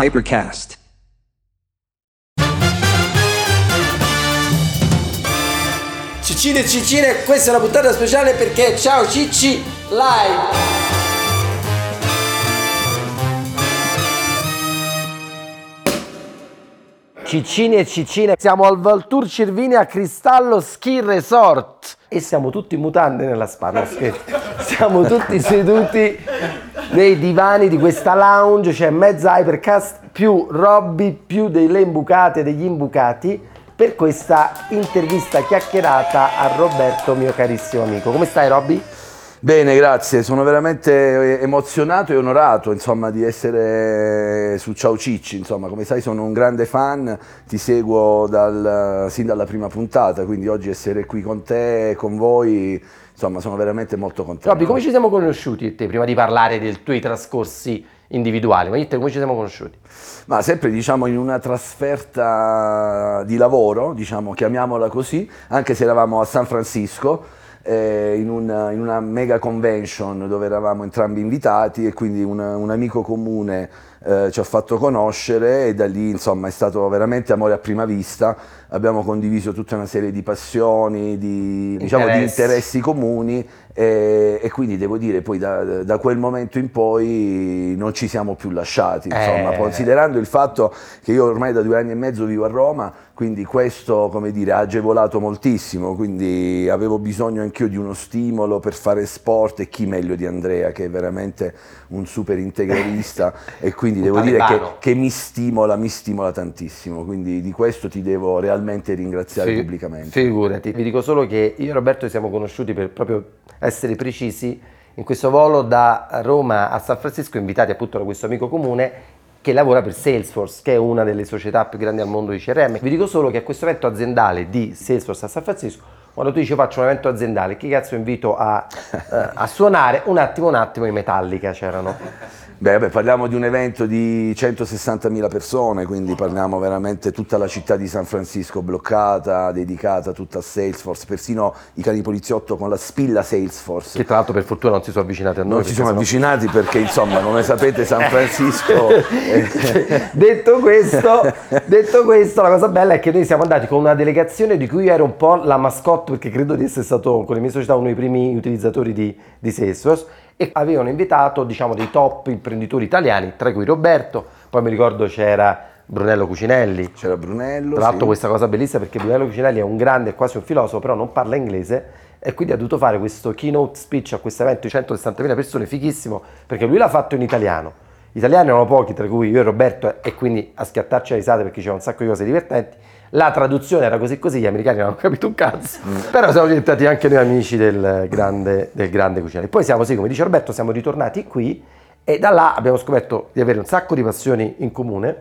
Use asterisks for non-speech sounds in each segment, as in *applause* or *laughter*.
Hypercast. Ciccine ciccine, questa è una puntata speciale perché ciao Cicci live! Ciccini e ciccine, siamo al Valtour Cervini a Cristallo Ski Resort e siamo tutti mutande nella spa, no scherzo. Siamo tutti seduti nei divani di questa lounge, c'è mezza Hypercast più Robby più delle imbucate degli imbucati per questa intervista chiacchierata a Roberto, mio carissimo amico. Come stai Robby? Bene, grazie, sono veramente emozionato e onorato insomma, di essere su Ciao Cicci, insomma, come sai sono un grande fan, ti seguo dal, sin dalla prima puntata, quindi oggi essere qui con te, con voi, insomma sono veramente molto contento. Robby, come ci siamo conosciuti te, prima di parlare dei tuoi trascorsi individuali? Ma io te come ci siamo conosciuti? Ma sempre diciamo in una trasferta di lavoro, diciamo, chiamiamola così, anche se eravamo a San Francisco, eh, in, una, in, una, mega convention dove eravamo entrambi invitati e quindi un, un amico comune eh, ci ha fatto conoscere e da lì insomma è stato veramente amore a prima vista, abbiamo condiviso tutta una serie di passioni, di, diciamo, di interessi comuni e, e, quindi devo dire poi da, da, quel momento in poi non ci siamo più lasciati, insomma, eh. considerando il fatto che io ormai da due anni e mezzo vivo a Roma, quindi questo come dire, ha agevolato moltissimo, quindi avevo bisogno anch'io di uno stimolo per fare sport e chi meglio di Andrea che è veramente un super integralista *laughs* e quindi devo dire che, che, mi stimola, mi stimola tantissimo, quindi di questo ti devo realmente ringraziare Fi- pubblicamente. Figurati, vi dico solo che io e Roberto siamo conosciuti per proprio essere precisi, in questo volo da Roma a San Francisco, invitati appunto da questo amico comune che lavora per Salesforce, che è una delle società più grandi al mondo di CRM. Vi dico solo che a questo evento aziendale di Salesforce a San Francisco, quando tu dici faccio un evento aziendale, chi cazzo invito a, uh, a suonare? Un attimo, un attimo, i Metallica c'erano. Beh, beh, parliamo di un evento di 160.000 persone, quindi parliamo veramente tutta la città di San Francisco bloccata, dedicata tutta a Salesforce, persino i cani poliziotto con la spilla Salesforce. Che tra l'altro per fortuna non si sono avvicinati a noi. Non si sono avvicinati perché insomma, come sapete, San Francisco... *laughs* detto, questo, detto questo, la cosa bella è che noi siamo andati con una delegazione di cui io ero un po' la mascotte, perché credo di essere stato con le mie società uno dei primi utilizzatori di, di Salesforce e avevano invitato diciamo dei top imprenditori italiani, tra cui Roberto, poi mi ricordo c'era Brunello Cucinelli. C'era Brunello. Tra l'altro sì. questa cosa bellissima perché Brunello Cucinelli è un grande, quasi un filosofo, però non parla inglese e quindi ha dovuto fare questo keynote speech a questo evento di 160.000 persone, fighissimo, perché lui l'ha fatto in italiano. Gli italiani erano pochi, tra cui io e Roberto, e quindi a schiattarci a risate perché c'era un sacco di cose divertenti la traduzione era così così, gli americani non hanno capito un cazzo, mm. però siamo diventati anche noi amici del grande, del grande cucinario. Poi siamo, sì, come dice Roberto, siamo ritornati qui e da là abbiamo scoperto di avere un sacco di passioni in comune,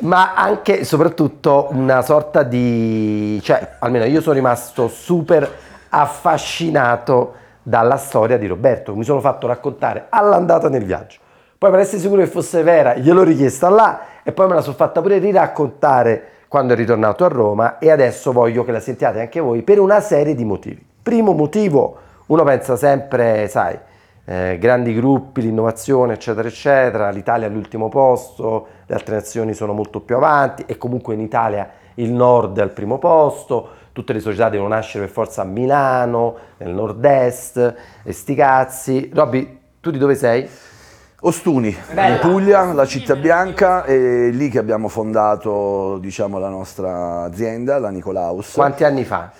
ma anche e soprattutto una sorta di... cioè, almeno io sono rimasto super affascinato dalla storia di Roberto, mi sono fatto raccontare all'andata nel viaggio. Poi per essere sicuro che fosse vera, gliel'ho richiesta là e poi me la sono fatta pure riraccontare quando è ritornato a Roma e adesso voglio che la sentiate anche voi per una serie di motivi. Primo motivo, uno pensa sempre, sai, eh, grandi gruppi, l'innovazione, eccetera, eccetera, l'Italia all'ultimo posto, le altre nazioni sono molto più avanti e comunque in Italia il nord è al primo posto, tutte le società devono nascere per forza a Milano, nel nord-est, e sti cazzi. Robby, tu di dove sei? Ostuni, Bella. in Puglia, la città bianca, è lì che abbiamo fondato diciamo, la nostra azienda, la Nicolaus. Quanti anni fa?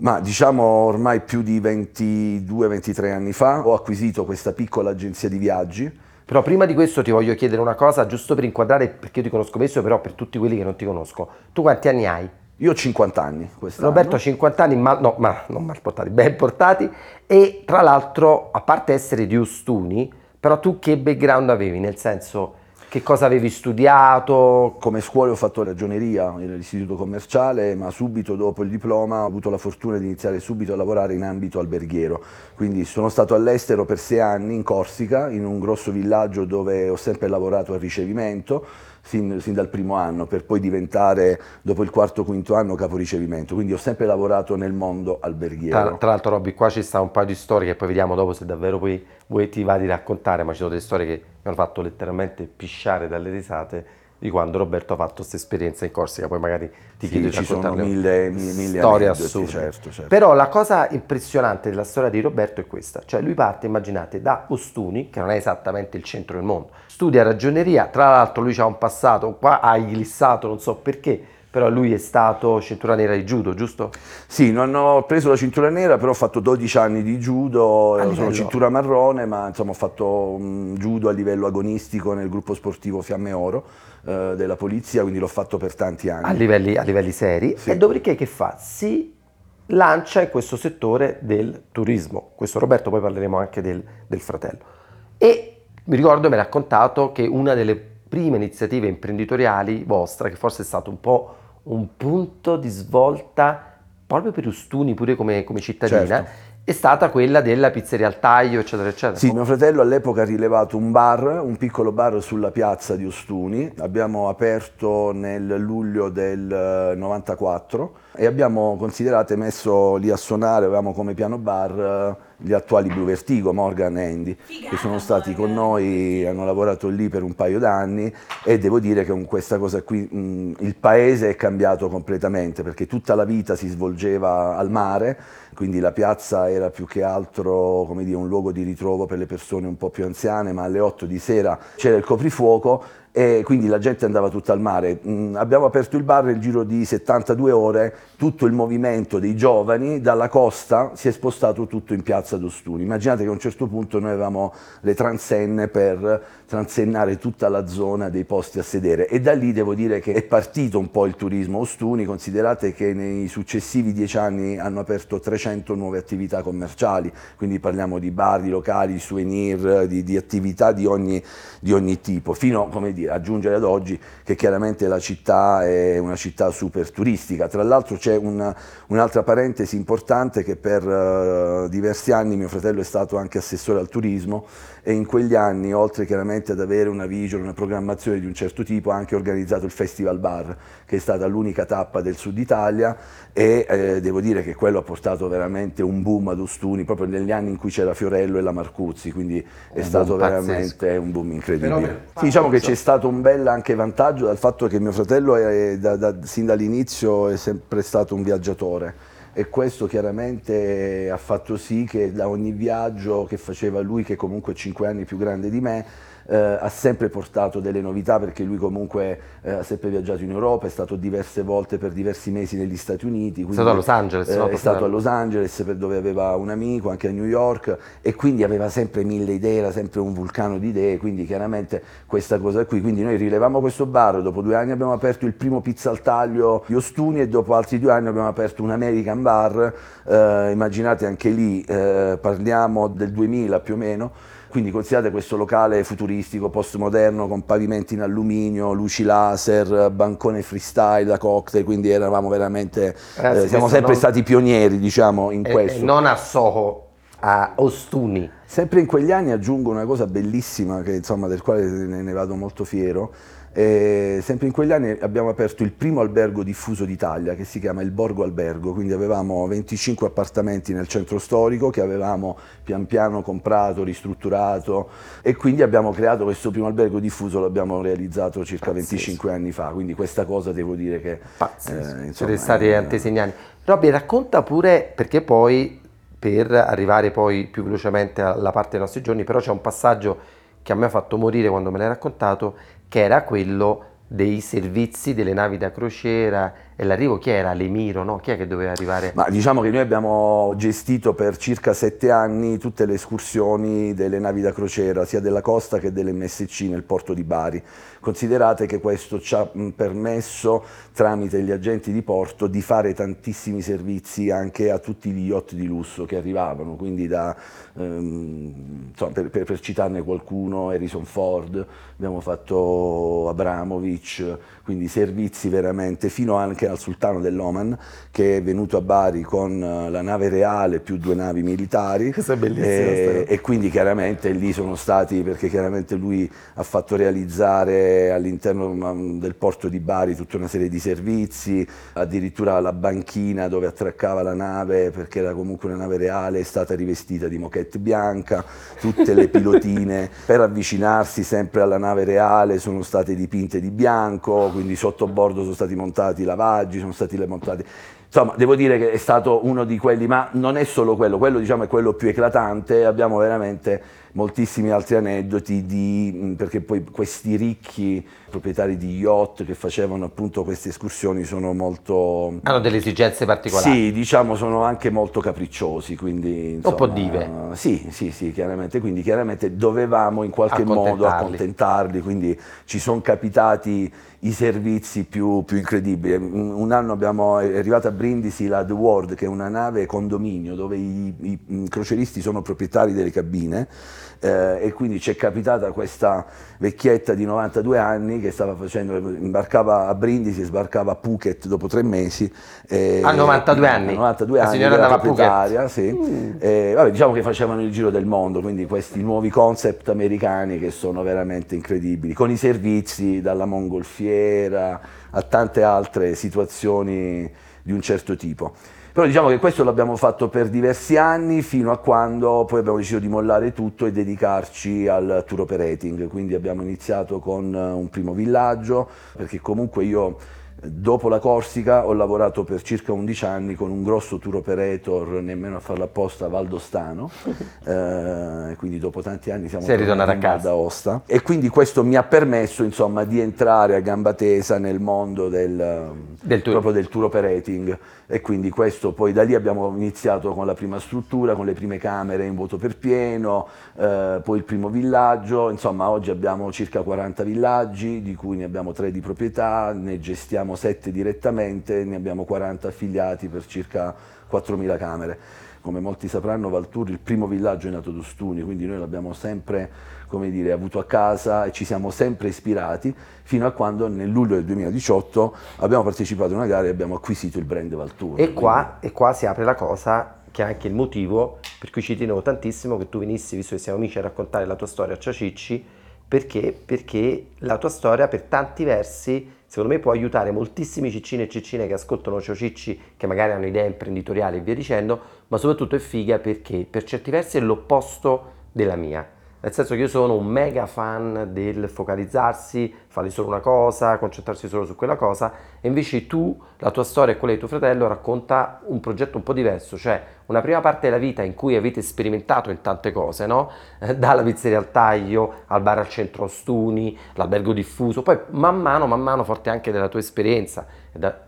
Ma diciamo ormai più di 22-23 anni fa ho acquisito questa piccola agenzia di viaggi. Però prima di questo ti voglio chiedere una cosa, giusto per inquadrare, perché io ti conosco messo, però per tutti quelli che non ti conosco. Tu quanti anni hai? Io ho 50 anni quest'anno. Roberto ha 50 anni, ma, no, ma non mal portati, ben portati. E tra l'altro, a parte essere di Ostuni, però tu che background avevi? Nel senso, che cosa avevi studiato? Come scuola ho fatto ragioneria nell'istituto commerciale, ma subito dopo il diploma ho avuto la fortuna di iniziare subito a lavorare in ambito alberghiero. Quindi sono stato all'estero per sei anni in Corsica, in un grosso villaggio dove ho sempre lavorato al ricevimento sin, sin, dal primo anno per poi diventare dopo il quarto o quinto anno caporicevimento, quindi ho sempre lavorato nel mondo alberghiero. Tra, tra l'altro Robby qua ci sta un paio di storie che poi vediamo dopo se davvero poi voi ti va di raccontare, ma ci sono delle storie che mi hanno fatto letteralmente pisciare dalle risate di quando Roberto ha fatto questa esperienza in Corsica, poi magari ti Sì, chiedo di ci sono raccontarle mille, mille storie assurde. certo, certo. Però la cosa impressionante della storia di Roberto è questa, cioè lui parte, immaginate, da Ostuni, che non è esattamente il centro del mondo, studia ragioneria, tra l'altro lui ha un passato, qua ha glissato, non so perché, però lui è stato cintura nera di judo, giusto? Sì, non ho preso la cintura nera, però ho fatto 12 anni di judo, A eh, sono cintura marrone, ma insomma ho fatto mm, judo a livello agonistico nel gruppo sportivo Fiamme Oro eh, della polizia, quindi l'ho fatto per tanti anni. A livelli, a livelli seri, Sì. e dopodiché che fa? Si lancia in questo settore del turismo. Questo Roberto, poi parleremo anche del, del fratello. E mi ricordo, mi ha raccontato che una delle prime iniziative imprenditoriali vostra, che forse è stato un po' un punto di svolta proprio per Ustuni, pure come, come cittadina, Certo. è stata quella della pizzeria al taglio, eccetera, eccetera. Sì, mio fratello all'epoca ha rilevato un bar, un piccolo bar sulla piazza di Ostuni, abbiamo aperto nel luglio del eh, 94 e abbiamo considerato e messo lì a suonare, avevamo come piano bar eh, gli attuali Blue Vertigo, Morgan e Andy, che sono stati con noi, hanno lavorato lì per un paio d'anni. E devo dire che con questa cosa qui mh, il paese è cambiato completamente perché tutta la vita si svolgeva al mare, quindi la piazza era più che altro come dire, un luogo di ritrovo per le persone un po' più anziane, ma alle 8 di sera c'era il coprifuoco e quindi la gente andava tutta al mare. Mm, abbiamo aperto il bar nel giro di 72 ore, tutto il movimento dei giovani dalla costa si è spostato tutto in piazza d'Ostuni. Immaginate che a un certo punto noi avevamo le transenne per transennare tutta la zona dei posti a sedere e da lì devo dire che è partito un po' il turismo Ostuni, considerate che nei successivi dieci anni hanno aperto 300 nuove attività commerciali, quindi parliamo di bar, di locali, di souvenir, di, di attività di ogni, di ogni tipo, fino dire, a giungere ad oggi che chiaramente la città è una città super turistica. Tra l'altro c'è una- un'altra parentesi importante che per eh, diversi anni mio fratello è stato anche assessore al turismo e in quegli anni, oltre chiaramente ad avere una vision, una programmazione di un certo tipo, ha anche organizzato il Festival Bar, che è stata l'unica tappa del sud Italia e eh, devo dire che quello ha portato veramente un boom ad Ostuni, proprio negli anni in cui c'era Fiorello e la Marcuzzi, quindi è stato boom pazzesco. veramente un boom incredibile. Però per- Sì, diciamo che c'è stato un bel anche vantaggio dal fatto che mio fratello è, da- da- sin dall'inizio è sempre stato un viaggiatore e questo chiaramente ha fatto sì che da ogni viaggio che faceva lui, che comunque è 5 anni più grande di me, eh, ha sempre portato delle novità perché lui comunque eh, ha sempre viaggiato in Europa, è stato diverse volte per diversi mesi negli Stati Uniti. quindi, stato a Los Angeles, eh, no, è stato a? Los Angeles per dove aveva un amico, anche a New York e quindi aveva sempre mille idee, era sempre un vulcano di idee, quindi chiaramente questa cosa qui. Quindi noi rilevamo questo bar, dopo due anni abbiamo aperto il primo pizza al taglio di Ostuni e dopo altri due anni abbiamo aperto un American Bar, eh, immaginate anche lì, eh, parliamo del 2000 più o meno. Quindi considerate questo locale futuristico, postmoderno, con pavimenti in alluminio, luci laser, bancone freestyle da cocktail, quindi eravamo veramente, Ragazzi, eh, siamo questo sempre non- stati pionieri, diciamo, in E- e questo. non a Soho, a Ostuni. Sempre in quegli anni aggiungo una cosa bellissima, che, insomma, del quale ne, ne vado molto fiero. Eh, sempre in quegli anni abbiamo aperto il primo albergo diffuso d'Italia che si chiama il Borgo Albergo, quindi avevamo 25 appartamenti nel centro storico che avevamo pian piano comprato, ristrutturato e quindi abbiamo creato questo primo albergo diffuso, l'abbiamo realizzato circa Pazzesco. 25 anni fa, quindi questa cosa devo dire che Pazzesco. eh, insomma, Siete stati è- antesignani. Robby, racconta pure perché poi, per arrivare poi più velocemente alla parte dei nostri giorni, però c'è un passaggio che a me ha fatto morire quando me l'hai raccontato, che era quello dei servizi delle navi da crociera e l'arrivo, chi era? L'Emiro, no? Chi è che doveva arrivare? Ma diciamo che noi abbiamo gestito per circa sette anni tutte le escursioni delle navi da crociera, sia della costa che dell'MSC nel porto di Bari. Considerate che questo ci ha permesso, tramite gli agenti di porto, di fare tantissimi servizi anche a tutti gli yacht di lusso che arrivavano, quindi da, ehm, insomma, per, per- per citarne qualcuno, Harrison Ford, abbiamo fatto Abramovic, quindi servizi veramente fino anche anche al sultano dell'Oman che è venuto a Bari con eh, la nave reale più due navi militari. Questa è bellissima. E, e, quindi chiaramente lì sono stati, perché chiaramente lui ha fatto realizzare all'interno mm, del porto di Bari tutta una serie di servizi, addirittura la banchina dove attraccava la nave, perché era comunque una nave reale, è stata rivestita di moquette bianca, tutte le pilotine. *laughs* Per avvicinarsi sempre alla nave reale sono state dipinte di bianco, quindi sotto bordo sono stati montati lavaggi, sono stati montati insomma, devo dire che è stato uno di quelli, ma non è solo quello, quello diciamo è quello più eclatante, abbiamo veramente moltissimi altri aneddoti di, perché poi questi ricchi proprietari di yacht che facevano appunto queste escursioni sono molto... Hanno delle esigenze particolari. Sì, diciamo sono anche molto capricciosi, quindi... Insomma, Un po' dive. Sì, sì, sì, chiaramente, quindi chiaramente dovevamo in qualche modo accontentarli, quindi ci sono capitati i servizi più, più, incredibili. Un anno abbiamo, è arrivata a Brindisi la The World, che è una nave condominio dove i, i croceristi sono proprietari delle cabine eh, e quindi ci è capitata questa vecchietta di 92 anni che stava facendo, imbarcava a Brindisi e sbarcava a Phuket dopo tre mesi. Eh, a 92 anni? A 92 la anni, signora andava a Phuket? Sì. Mm. Eh, vabbè, diciamo che facevano il giro del mondo, quindi questi nuovi concept americani che sono veramente incredibili, con i servizi dalla mongolfiera a tante altre situazioni di un certo tipo. Però diciamo che questo l'abbiamo fatto per diversi anni fino a quando poi abbiamo deciso di mollare tutto e dedicarci al tour operating, quindi abbiamo iniziato con un primo villaggio, perché comunque io Dopo la Corsica ho lavorato per circa 11 anni con un grosso tour operator, nemmeno a farlo apposta, Valdostano, *laughs* eh, quindi dopo tanti anni siamo Sei ritornato a casa. Aosta. E quindi questo mi ha permesso insomma, di entrare a gamba tesa nel mondo del, del, tour. Proprio del tour operating e quindi questo poi da lì abbiamo iniziato con la prima struttura, con le prime camere in voto per pieno, eh, poi il primo villaggio, insomma oggi abbiamo circa 40 villaggi di cui ne abbiamo 3 di proprietà, ne gestiamo abbiamo 7 direttamente, ne abbiamo 40 affiliati per circa 4.000 camere. Come molti sapranno Valtur, il primo villaggio è nato ad Ostuni, quindi noi l'abbiamo sempre dire, avuto a casa e ci siamo sempre ispirati fino a quando nel luglio del 2018 abbiamo partecipato a una gara e abbiamo acquisito il brand Valtur. E qua, e qua si apre la cosa che è anche il motivo per cui ci tenevo tantissimo che tu venissi, visto che siamo amici, a raccontare la tua storia a Ciacicci, perché? Perché la tua storia per tanti versi secondo me può aiutare moltissimi ciccini e ciccine che ascoltano Cio Cicci, che magari hanno idee imprenditoriali e via dicendo, ma soprattutto è figa perché per certi versi è l'opposto della mia. Nel senso che io sono un mega fan del focalizzarsi, fare solo una cosa, concentrarsi solo su quella cosa, e invece tu, la tua storia e quella di tuo fratello racconta un progetto un po' diverso, cioè una prima parte della vita in cui avete sperimentato in tante cose, no? *laughs* Dalla pizzeria al taglio, al bar al centro Ostuni, l'albergo diffuso, poi man mano, man mano, forte anche della tua esperienza,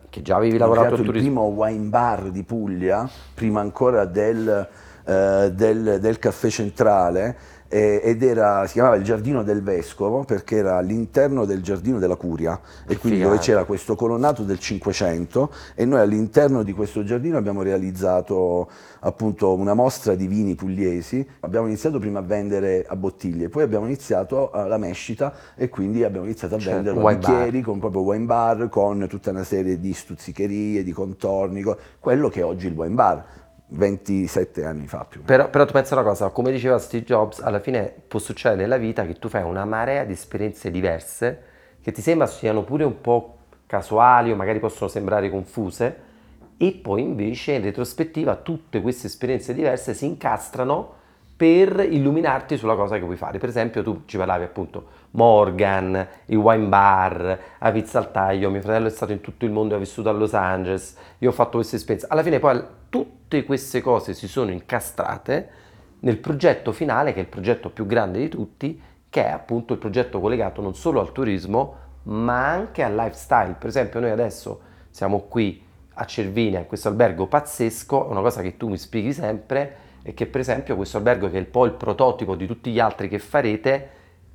che già avevi lavorato al turismo. il primo wine bar di Puglia, prima ancora del, eh, del, del caffè centrale, ed era, si chiamava il Giardino del Vescovo perché era all'interno del Giardino della Curia e quindi dove c'era questo colonnato del Cinquecento e noi all'interno di questo giardino abbiamo realizzato appunto una mostra di vini pugliesi, abbiamo iniziato prima a vendere a bottiglie, poi abbiamo iniziato la mescita e quindi abbiamo iniziato a certo, vendere bicchieri con proprio wine bar, con tutta una serie di stuzzicherie, di contorni, quello che è oggi il wine bar 27 anni fa più. Però, però, tu pensa una cosa, come diceva Steve Jobs, alla fine può succedere nella vita che tu fai una marea di esperienze diverse che ti sembra siano pure un po' casuali o magari possono sembrare confuse e poi invece in retrospettiva tutte queste esperienze diverse si incastrano per illuminarti sulla cosa che vuoi fare. Per esempio, tu ci parlavi appunto Morgan, il wine bar, la pizza al taglio, mio fratello è stato in tutto il mondo, ha vissuto a Los Angeles, io ho fatto queste esperienze. Alla fine poi tutte queste cose si sono incastrate nel progetto finale, che è il progetto più grande di tutti, che è appunto il progetto collegato non solo al turismo, ma anche al lifestyle. Per esempio, noi adesso siamo qui a Cervinia, in questo albergo pazzesco, una cosa che tu mi spieghi sempre, è che per esempio questo albergo che è un po' il prototipo di tutti gli altri che farete,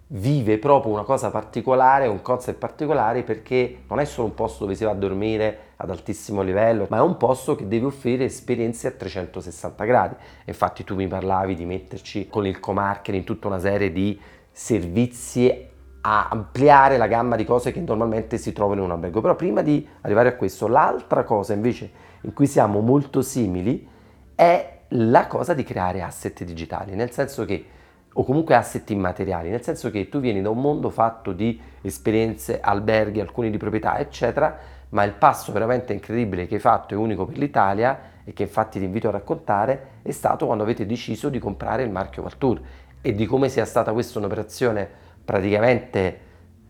vive proprio una cosa particolare, un concept particolare perché non è solo un posto dove si va a dormire ad altissimo livello, ma è un posto che deve offrire esperienze a 360 gradi. Infatti tu mi parlavi di metterci con il co-marketing tutta una serie di servizi a ampliare la gamma di cose che normalmente si trovano in un albergo. Però prima di arrivare a questo, l'altra cosa invece in cui siamo molto simili è la cosa di creare asset digitali, nel senso che o comunque asset immateriali, nel senso che tu vieni da un mondo fatto di esperienze, alberghi, alcuni di proprietà, eccetera, ma il passo veramente incredibile che hai fatto e unico per l'Italia e che infatti ti invito a raccontare è stato quando avete deciso di comprare il marchio Valtour e di come sia stata questa un'operazione praticamente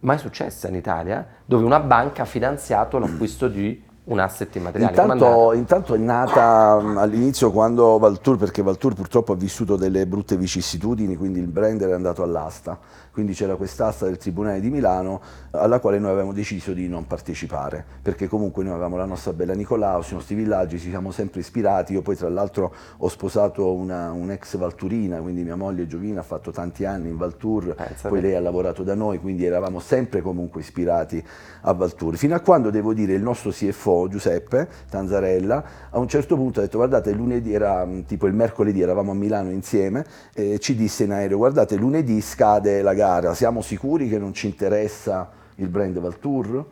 mai successa in Italia, dove una banca ha finanziato l'acquisto di un asset immateriale. Intanto, intanto, è nata mm, all'inizio quando Valtour, perché Valtour purtroppo ha vissuto delle brutte vicissitudini, quindi il brand era andato all'asta. Quindi c'era quest'asta del Tribunale di Milano alla quale noi avevamo deciso di non partecipare, perché comunque noi avevamo la nostra bella Nicolaus, i nostri villaggi, ci siamo sempre ispirati, io poi tra l'altro ho sposato una, un'ex Valturina, quindi mia moglie Giovina ha fatto tanti anni in Valtour, Pensa poi lei ha lavorato da noi, quindi eravamo sempre comunque ispirati a Valtour, fino a quando devo dire il nostro CFO Giuseppe Tanzarella a un certo punto ha detto guardate lunedì era tipo il mercoledì eravamo a Milano insieme e ci disse in aereo guardate lunedì scade la gara, siamo sicuri che non ci interessa il brand Valtour?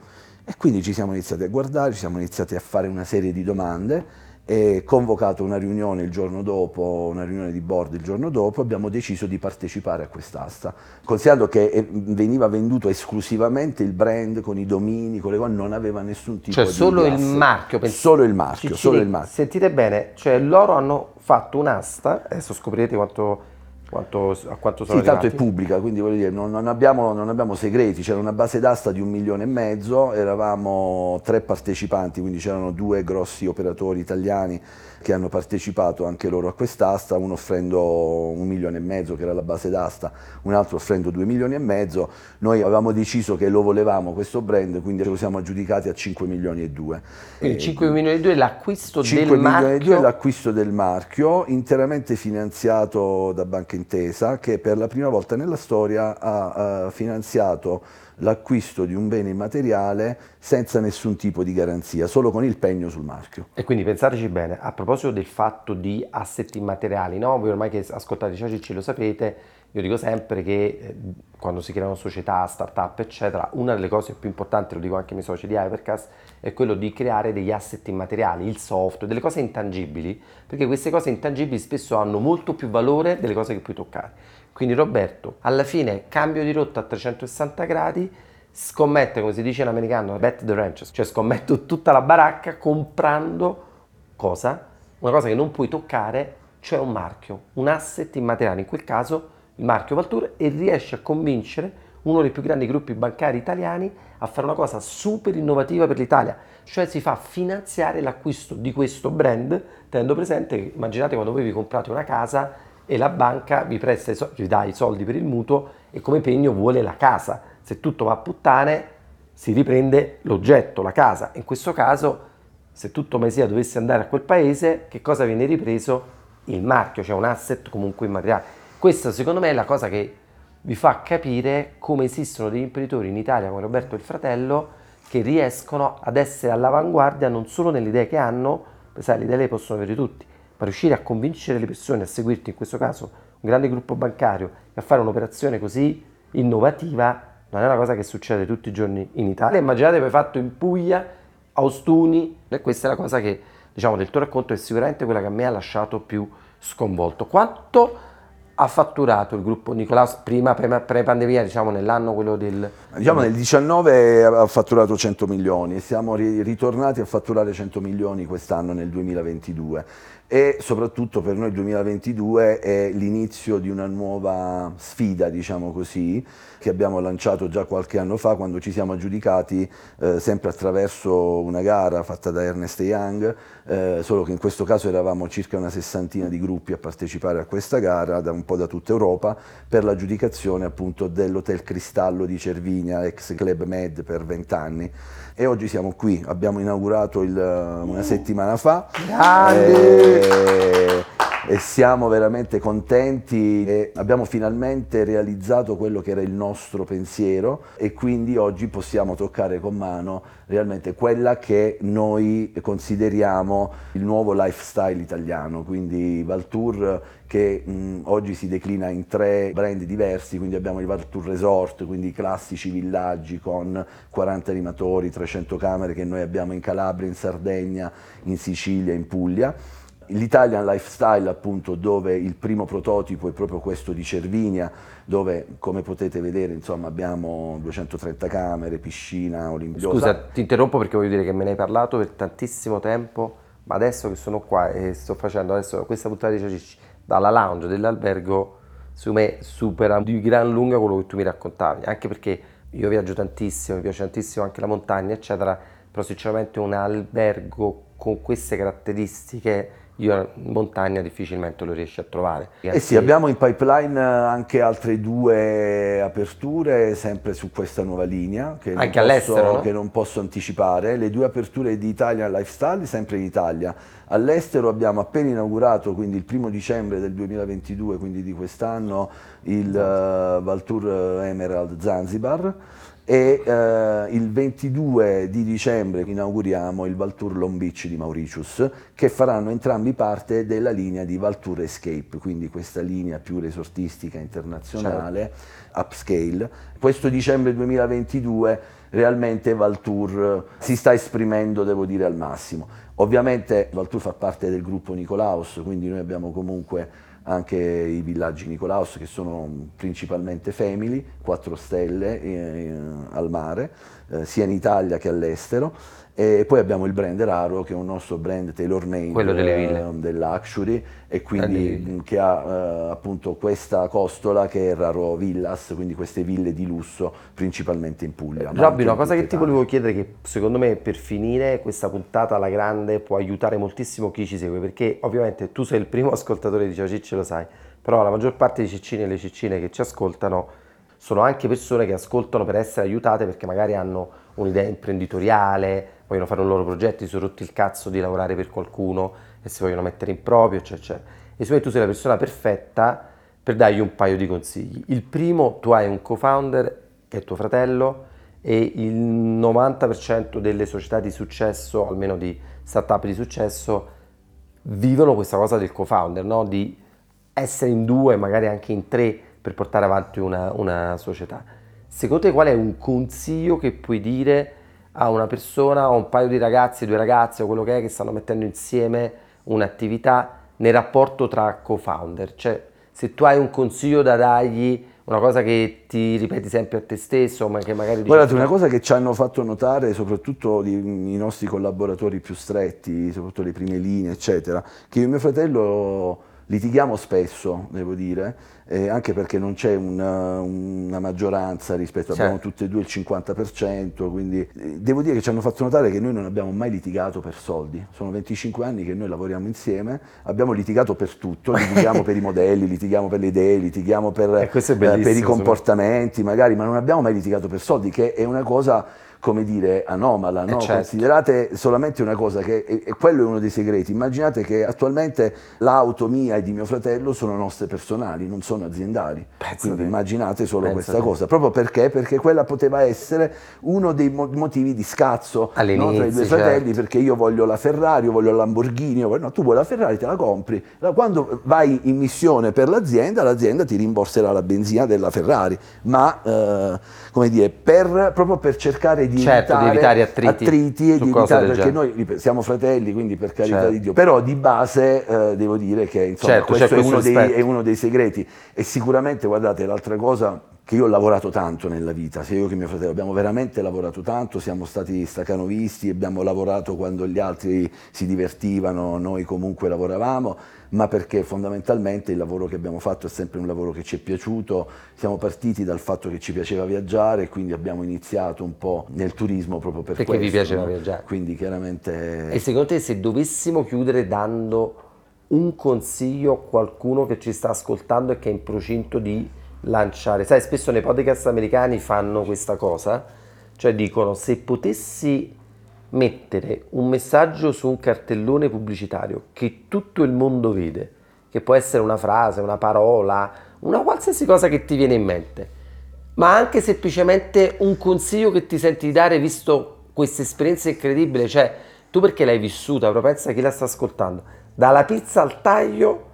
E quindi ci siamo iniziati a guardare, ci siamo iniziati a fare una serie di domande e convocato una riunione il giorno dopo, una riunione di board il giorno dopo, abbiamo deciso di partecipare a quest'asta, considerando che eh, veniva venduto esclusivamente il brand con i domini, con le quali non aveva nessun tipo cioè, di solo il marchio, solo il marchio, solo il marchio. Sentite bene, cioè loro hanno fatto un'asta, adesso scoprirete quanto quanto, a quanto sono sì, tanto è pubblica, quindi voglio dire, non, non, abbiamo, non, abbiamo, segreti, c'era una base d'asta di un milione e mezzo, eravamo tre partecipanti, quindi c'erano due grossi operatori italiani che hanno partecipato anche loro a quest'asta, uno offrendo un milione e mezzo che era la base d'asta, un altro offrendo due milioni e mezzo, noi avevamo deciso che lo volevamo questo brand, quindi lo siamo aggiudicati a 5 milioni e due. Quindi e 5 milioni e due è l'acquisto del marchio? 5 milioni e due è l'acquisto del marchio, interamente finanziato da Banca Intesa, che per la prima volta nella storia ha, ha finanziato l'acquisto di un bene immateriale senza nessun tipo di garanzia, solo con il pegno sul marchio. E quindi pensateci bene, a proposito del fatto di asset immateriali, no? voi ormai che ascoltate Ciacici lo sapete, io dico sempre che eh, quando si creano società, start-up, eccetera, una delle cose più importanti, lo dico anche ai miei soci di Hypercast, è quello di creare degli asset immateriali, il software, delle cose intangibili, perché queste cose intangibili spesso hanno molto più valore delle cose che puoi toccare. Quindi Roberto, alla fine cambio di rotta a 360 gradi, scommette, come si dice in americano, bet the ranches, cioè scommetto tutta la baracca comprando cosa? Una cosa che non puoi toccare, cioè un marchio, un asset immateriale, in quel caso il marchio Valtour, e riesce a convincere uno dei più grandi gruppi bancari italiani a fare una cosa super innovativa per l'Italia, cioè si fa finanziare l'acquisto di questo brand, tenendo presente che immaginate quando voi vi comprate una casa e la banca vi presta i soldi, vi dà i soldi per il mutuo e come pegno vuole la casa. Se tutto va a puttane si riprende l'oggetto, la casa. In questo caso, se tutto Mesia dovesse andare a quel paese, che cosa viene ripreso? Il marchio, cioè un asset comunque immateriale. Questa secondo me è la cosa che vi fa capire come esistono degli imprenditori in Italia come Roberto e il fratello che riescono ad essere all'avanguardia non solo nelle idee che hanno, sai, le idee le possono avere tutti, ma riuscire a convincere le persone a seguirti, in questo caso un grande gruppo bancario, e a fare un'operazione così innovativa non è una cosa che succede tutti i giorni in Italia. Immaginate hai fatto in Puglia, a Ostuni, e questa è la cosa che, diciamo, del tuo racconto è sicuramente quella che a me ha lasciato più sconvolto. Quanto ha fatturato il gruppo Nicolaus prima pre-pandemia, diciamo nell'anno quello del... Diciamo nel 19 ha fatturato 100 milioni e siamo ritornati a fatturare 100 milioni quest'anno nel 2022 e soprattutto per noi il 2022 è l'inizio di una nuova sfida, diciamo così, che abbiamo lanciato già qualche anno fa quando ci siamo aggiudicati eh, sempre attraverso una gara fatta da Ernest Young, eh, solo che in questo caso eravamo circa una sessantina di gruppi a partecipare a questa gara da un po' da tutta Europa per l'aggiudicazione appunto dell'Hotel Cristallo di Cervinia, ex Club Med per vent'anni e oggi siamo qui, abbiamo inaugurato il, una settimana fa. Grande! e siamo veramente contenti e abbiamo finalmente realizzato quello che era il nostro pensiero e quindi oggi possiamo toccare con mano realmente quella che noi consideriamo il nuovo lifestyle italiano, quindi Valtour che mh, oggi si declina in tre brand diversi, quindi abbiamo il Valtour Resort, quindi i classici villaggi con 40 animatori, 300 camere che noi abbiamo in Calabria, in Sardegna, in Sicilia, in Puglia l'Italian Lifestyle appunto dove il primo prototipo è proprio questo di Cervinia dove come potete vedere insomma abbiamo 230 camere, piscina olimpiosa. Scusa ti interrompo perché voglio dire che me ne hai parlato per tantissimo tempo ma adesso che sono qua e sto facendo adesso questa puntata di Ciacicci dalla lounge dell'albergo su me supera di gran lunga quello che tu mi raccontavi anche perché io viaggio tantissimo, mi piace tantissimo anche la montagna eccetera però sinceramente un albergo con queste caratteristiche io in montagna difficilmente lo riesci a trovare. Eh sì, abbiamo in pipeline anche altre due aperture, sempre su questa nuova linea, che, non, posso, no? che non posso anticipare. Le due aperture di Italia Lifestyle, sempre in Italia. All'estero abbiamo appena inaugurato, quindi il primo dicembre del 2022, quindi di quest'anno, il uh, Valtour Emerald Zanzibar e eh, il 22 di dicembre inauguriamo il Valtour Long Beach di Mauritius che faranno entrambi parte della linea di Valtour Escape, quindi questa linea più resortistica internazionale, certo. upscale. Questo dicembre 2022 realmente Valtour si sta esprimendo, devo dire, al massimo. Ovviamente Valtour fa parte del gruppo Nicolaus, quindi noi abbiamo comunque anche i villaggi Nicolaus che sono principalmente family, 4 stelle eh, al mare, eh, sia in Italia che all'estero. E poi abbiamo il brand Raro che è un nostro brand tailor made eh, del luxury e quindi che ha eh, appunto questa costola che è Raro Villas, quindi queste ville di lusso principalmente in Puglia. Robby, una cosa che ti volevo chiedere che secondo me per finire questa puntata alla grande può aiutare moltissimo chi ci segue perché ovviamente tu sei il primo *laughs* ascoltatore di Ciao Cicci lo sai, però la maggior parte dei ciccini e le ciccine che ci ascoltano sono anche persone che ascoltano per essere aiutate perché magari hanno un'idea imprenditoriale, vogliono fare un loro progetto, si sono rotti il cazzo di lavorare per qualcuno e si vogliono mettere in proprio, eccetera, eccetera. E secondo me tu sei la persona perfetta per dargli un paio di consigli. Il primo, tu hai un co-founder che è tuo fratello e il 90% delle società di successo, almeno di startup di successo, vivono questa cosa del co-founder, no? di essere in due, magari anche in tre per portare avanti una, una società. Secondo te qual è un consiglio che puoi dire a una persona o un paio di ragazzi, due ragazze o quello che è che stanno mettendo insieme un'attività nel rapporto tra co-founder. Cioè, se tu hai un consiglio da dargli, una cosa che ti ripeti sempre a te stesso, ma che magari... Guardate, una cosa che ci hanno fatto notare, soprattutto i nostri collaboratori più stretti, soprattutto le prime linee, eccetera, che io e mio fratello litighiamo spesso, devo dire, eh, anche perché non c'è una, una, maggioranza rispetto, certo. abbiamo tutte e due il 50%, quindi eh, devo dire che ci hanno fatto notare che noi non abbiamo mai litigato per soldi, sono 25 anni che noi lavoriamo insieme, abbiamo litigato per tutto, litighiamo per i modelli, *laughs* litighiamo per le idee, litighiamo per, eh, per i comportamenti magari, ma non abbiamo mai litigato per soldi, che è una cosa come dire, anomala, no? certo. considerate solamente una cosa che, e, quello è uno dei segreti, immaginate che attualmente l'auto mia e di mio fratello sono nostre personali, non sono aziendali, Penso quindi immaginate solo Penso questa cosa, proprio perché? Perché quella poteva essere uno dei motivi di scazzo no? tra i due certo. fratelli, perché io voglio la Ferrari, io voglio la Lamborghini, voglio... no, tu vuoi la Ferrari, te la compri, quando vai in missione per l'azienda, l'azienda ti rimborserà la benzina della Ferrari, ma eh, come dire, per, proprio per cercare di certo, evitare, di evitare attriti, attriti e di evitare, perché noi siamo fratelli, quindi per carità certo. di Dio, però di base eh, devo dire che insomma, certo, questo è uno, dei, è uno, dei, segreti. E sicuramente guardate l'altra cosa che io ho lavorato tanto nella vita, sia io che mio fratello abbiamo veramente lavorato tanto, siamo stati stacanovisti, abbiamo lavorato quando gli altri si divertivano, noi comunque lavoravamo ma perché fondamentalmente il lavoro che abbiamo fatto è sempre un lavoro che ci è piaciuto, siamo partiti dal fatto che ci piaceva viaggiare e quindi abbiamo iniziato un po' nel turismo proprio per perché questo. Perché vi piaceva no? viaggiare. Quindi chiaramente... E secondo te se dovessimo chiudere dando un consiglio a qualcuno che ci sta ascoltando e che è in procinto di lanciare, sai spesso nei podcast americani fanno questa cosa, cioè dicono se potessi mettere un messaggio su un cartellone pubblicitario che tutto il mondo vede che può essere una frase, una parola, una qualsiasi cosa che ti viene in mente, ma anche semplicemente un consiglio che ti senti di dare visto questa esperienza incredibile, cioè tu perché l'hai vissuta, però pensa chi la sta ascoltando, dalla pizza al taglio,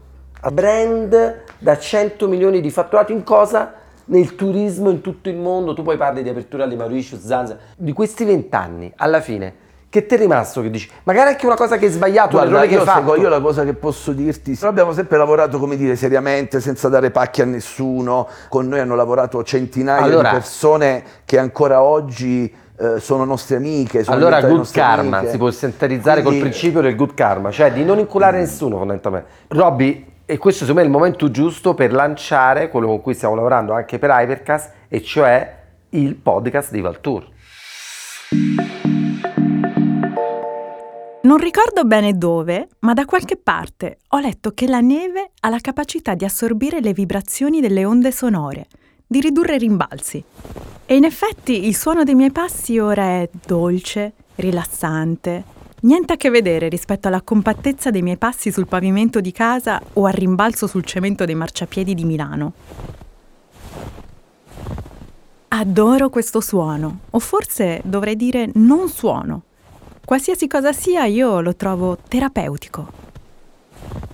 brand da 100 milioni di fatturato in cosa? Nel turismo in tutto il mondo, tu poi parli di apertura di Mauritius, Zanzibar, di questi vent'anni, alla fine che ti è rimasto che dici? Magari anche una cosa che hai sbagliato, Guarda, un errore che io, hai fatto. io la cosa che posso dirti, noi abbiamo sempre lavorato, come dire, seriamente, senza dare pacchi a nessuno, con noi hanno lavorato centinaia Allora- di persone che ancora oggi eh, sono nostre amiche. Sono Allora, good karma amiche. si può sintetizzare Quindi- col principio del good karma, cioè di non inculare nessuno fondamentalmente. Robby, e questo secondo me è il momento giusto per lanciare quello con cui stiamo lavorando anche per Hypercast, e cioè il podcast di Valtour. Non ricordo bene dove, ma da qualche parte ho letto che la neve ha la capacità di assorbire le vibrazioni delle onde sonore, di ridurre i rimbalzi. E in effetti il suono dei miei passi ora è dolce, rilassante, niente a che vedere rispetto alla compattezza dei miei passi sul pavimento di casa o al rimbalzo sul cemento dei marciapiedi di Milano. Adoro questo suono, o forse dovrei dire non suono. Qualsiasi cosa sia, io lo trovo terapeutico.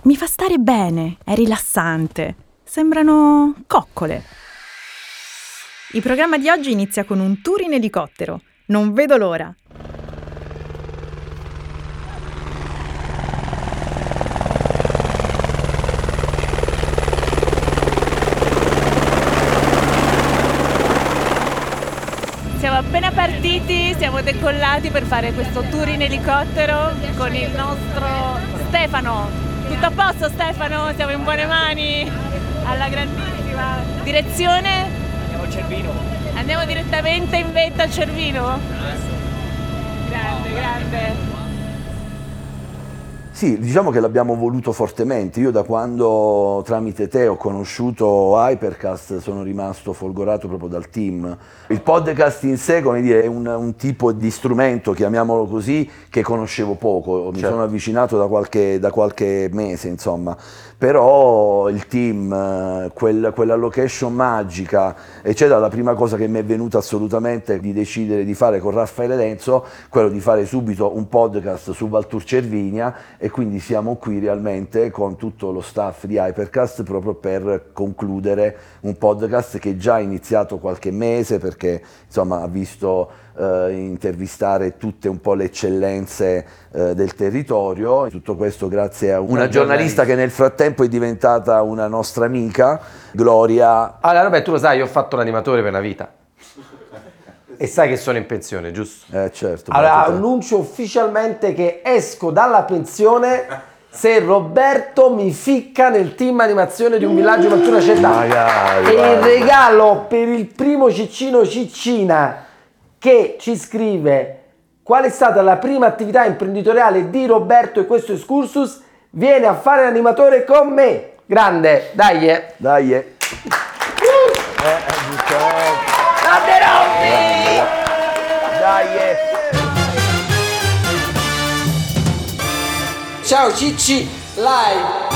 Mi fa stare bene, è rilassante. Sembrano coccole. Il programma di oggi inizia con un tour in elicottero. Non vedo l'ora. Siamo appena decollati per fare questo tour in elicottero con il nostro Stefano. Tutto a posto Stefano? Siamo in buone mani? Alla grandissima direzione? Andiamo a Cervino. Andiamo direttamente in vetta a Cervino? Grande, grande. Sì, diciamo che l'abbiamo voluto fortemente. Io da quando tramite te ho conosciuto Hypercast sono rimasto folgorato proprio dal team. Il podcast in sé, come dire, è un, un tipo di strumento, chiamiamolo così, che conoscevo poco. Mi Certo. sono avvicinato da qualche, da qualche mese, insomma. Però il team, eh, quel- quella location magica, eccetera, la prima cosa che mi è venuta assolutamente di decidere di fare con Raffaele Lenzo, quello di fare subito un podcast su Valtur Cervinia e quindi siamo qui realmente con tutto lo staff di Hypercast proprio per concludere un podcast che già ha iniziato qualche mese perché insomma ha visto eh, intervistare tutte un po' le eccellenze eh, del territorio, tutto questo grazie a una giornalista che nel frattempo è diventata una nostra amica, Gloria. Allora, vabbè, tu lo sai, io ho fatto l'animatore per una vita. E sai che sono in pensione, giusto? Eh certo. Allora, annuncio ufficialmente che esco dalla pensione se Roberto mi ficca nel team animazione di un villaggio una città. Magari, e il regalo per il primo ciccino ciccina che ci scrive qual è stata la prima attività imprenditoriale di Roberto e questo excursus viene a fare l'animatore con me. Grande, dai. eh. Dai, Ciao Cicci, live